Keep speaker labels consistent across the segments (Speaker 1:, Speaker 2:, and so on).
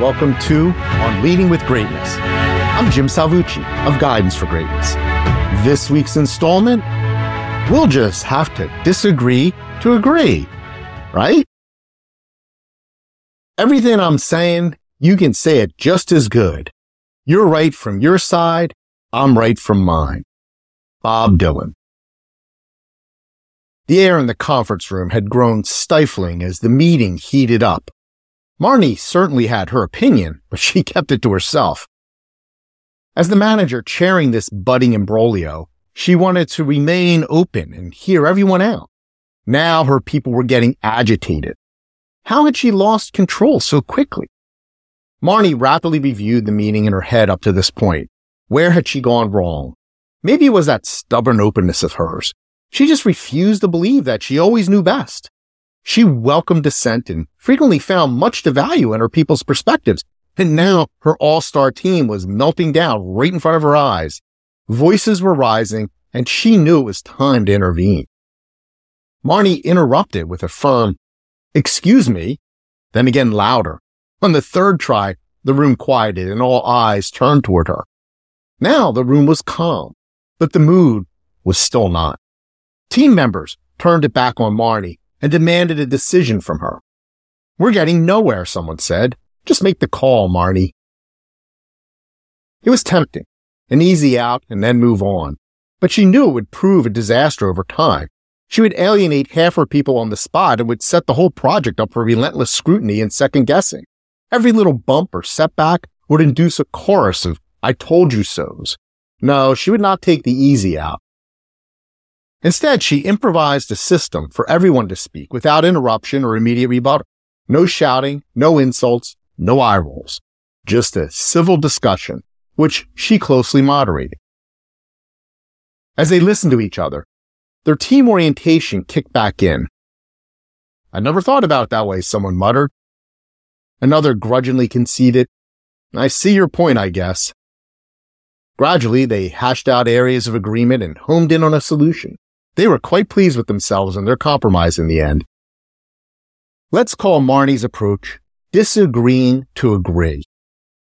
Speaker 1: welcome to On Leading with Greatness. I'm Jim Salvucci of Guidance for Greatness. This week's installment, we'll just have to disagree to agree, right? Everything I'm saying, you can say it just as good. You're right from your side, I'm right from mine. Bob Dylan. The air in the conference room had grown stifling as the meeting heated up. Marni certainly had her opinion, but she kept it to herself. As the manager chairing this budding imbroglio, she wanted to remain open and hear everyone out. Now her people were getting agitated. How had she lost control so quickly? Marni rapidly reviewed the meeting in her head up to this point. Where had she gone wrong? Maybe it was that stubborn openness of hers. She just refused to believe that she always knew best. She welcomed dissent and frequently found much to value in her people's perspectives. And now her all-star team was melting down right in front of her eyes. Voices were rising and she knew it was time to intervene. Marni interrupted with a firm, excuse me, then again louder. On the third try, the room quieted and all eyes turned toward her. Now the room was calm, but the mood was still not. Team members turned it back on Marni and demanded a decision from her. We're getting nowhere, someone said. Just make the call, Marni. It was tempting, an easy out and then move on. But she knew it would prove a disaster over time. She would alienate half her people on the spot and would set the whole project up for relentless scrutiny and second guessing. Every little bump or setback would induce a chorus of I told you so's. No, she would not take the easy out. Instead, she improvised a system for everyone to speak without interruption or immediate rebuttal. No shouting, no insults, no eye rolls. Just a civil discussion, which she closely moderated. As they listened to each other, their team orientation kicked back in. I never thought about it that way, someone muttered. Another grudgingly conceded, I see your point, I guess. Gradually, they hashed out areas of agreement and homed in on a solution. They were quite pleased with themselves and their compromise in the end. Let's call Marni's approach disagreeing to agree.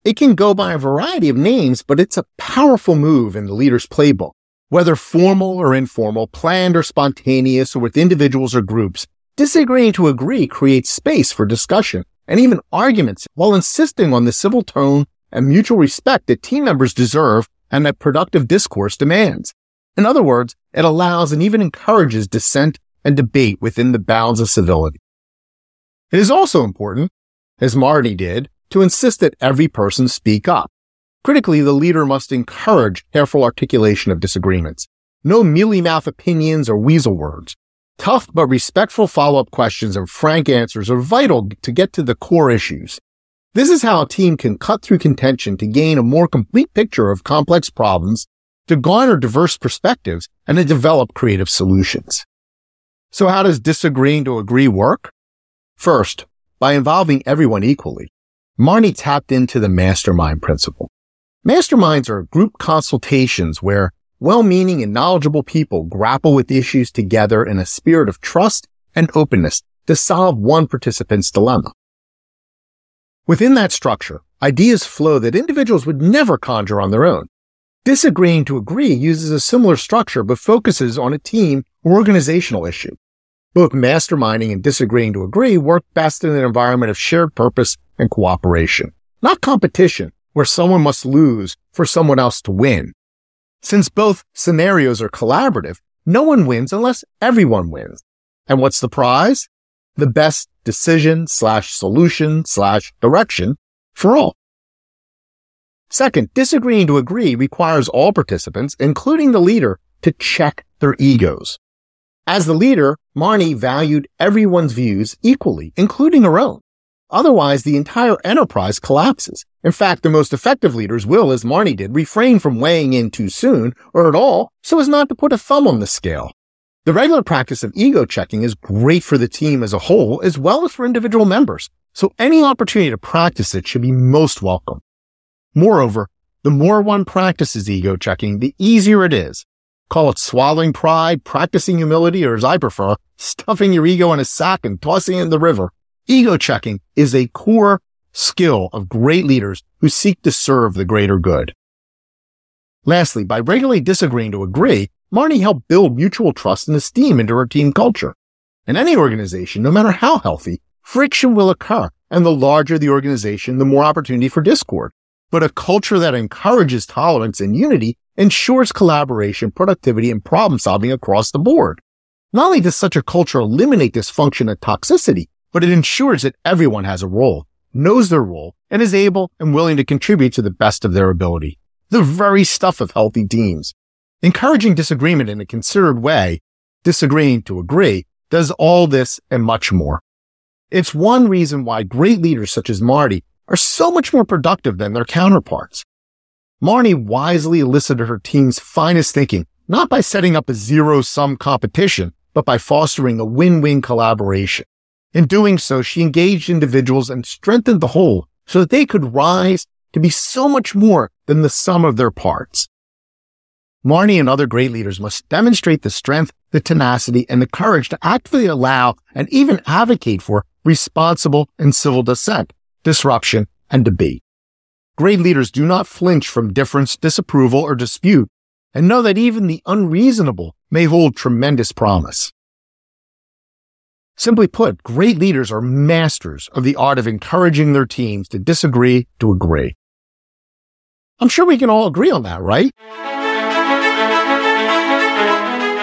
Speaker 1: It can go by a variety of names, but it's a powerful move in the leader's playbook. Whether formal or informal, planned or spontaneous, or with individuals or groups, disagreeing to agree creates space for discussion and even arguments while insisting on the civil tone and mutual respect that team members deserve and that productive discourse demands. In other words, it allows and even encourages dissent and debate within the bounds of civility. It is also important, as Marty did, to insist that every person speak up. Critically, the leader must encourage careful articulation of disagreements. No mealy mouth opinions or weasel words. Tough but respectful follow-up questions and frank answers are vital to get to the core issues. This is how a team can cut through contention to gain a more complete picture of complex problems to garner diverse perspectives and to develop creative solutions. So how does disagreeing to agree work? First, by involving everyone equally. Marni tapped into the mastermind principle. Masterminds are group consultations where well-meaning and knowledgeable people grapple with issues together in a spirit of trust and openness to solve one participant's dilemma. Within that structure, ideas flow that individuals would never conjure on their own. Disagreeing to agree uses a similar structure but focuses on a team or organizational issue. Both masterminding and disagreeing to agree work best in an environment of shared purpose and cooperation, not competition where someone must lose for someone else to win. Since both scenarios are collaborative, no one wins unless everyone wins. And what's the prize? The best decision slash solution slash direction for all. Second, disagreeing to agree requires all participants, including the leader, to check their egos. As the leader, Marni valued everyone's views equally, including her own. Otherwise, the entire enterprise collapses. In fact, the most effective leaders will, as Marni did, refrain from weighing in too soon or at all so as not to put a thumb on the scale. The regular practice of ego checking is great for the team as a whole as well as for individual members. So any opportunity to practice it should be most welcome. Moreover, the more one practices ego checking, the easier it is. Call it swallowing pride, practicing humility, or as I prefer, stuffing your ego in a sack and tossing it in the river. Ego checking is a core skill of great leaders who seek to serve the greater good. Lastly, by regularly disagreeing to agree, Marni helped build mutual trust and esteem into her team culture. In any organization, no matter how healthy, friction will occur, and the larger the organization, the more opportunity for discord. But a culture that encourages tolerance and unity ensures collaboration, productivity, and problem solving across the board. Not only does such a culture eliminate dysfunction and toxicity, but it ensures that everyone has a role, knows their role, and is able and willing to contribute to the best of their ability. The very stuff of healthy teams. Encouraging disagreement in a considered way, disagreeing to agree, does all this and much more. It's one reason why great leaders such as Marty are so much more productive than their counterparts. Marni wisely elicited her team's finest thinking, not by setting up a zero sum competition, but by fostering a win-win collaboration. In doing so, she engaged individuals and strengthened the whole so that they could rise to be so much more than the sum of their parts. Marni and other great leaders must demonstrate the strength, the tenacity, and the courage to actively allow and even advocate for responsible and civil dissent, disruption, and debate. Great leaders do not flinch from difference, disapproval, or dispute, and know that even the unreasonable may hold tremendous promise. Simply put, great leaders are masters of the art of encouraging their teams to disagree to agree. I'm sure we can all agree on that, right?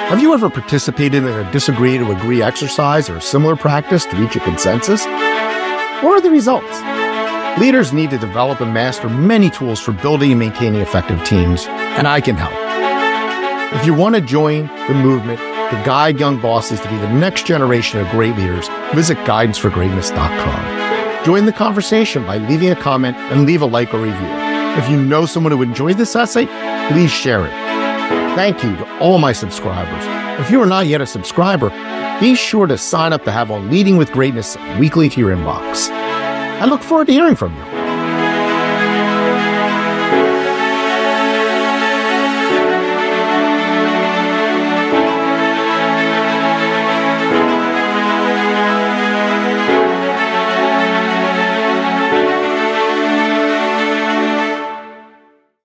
Speaker 1: Have you ever participated in a disagree to agree exercise or a similar practice to reach a consensus? What are the results? Leaders need to develop and master many tools for building and maintaining effective teams, and I can help. If you want to join the movement to guide young bosses to be the next generation of great leaders, visit guidanceforgreatness.com. Join the conversation by leaving a comment and leave a like or review. If you know someone who enjoyed this essay, please share it. Thank you to all my subscribers. If you are not yet a subscriber, be sure to sign up to have on Leading with Greatness weekly to your inbox. I look forward to hearing from you.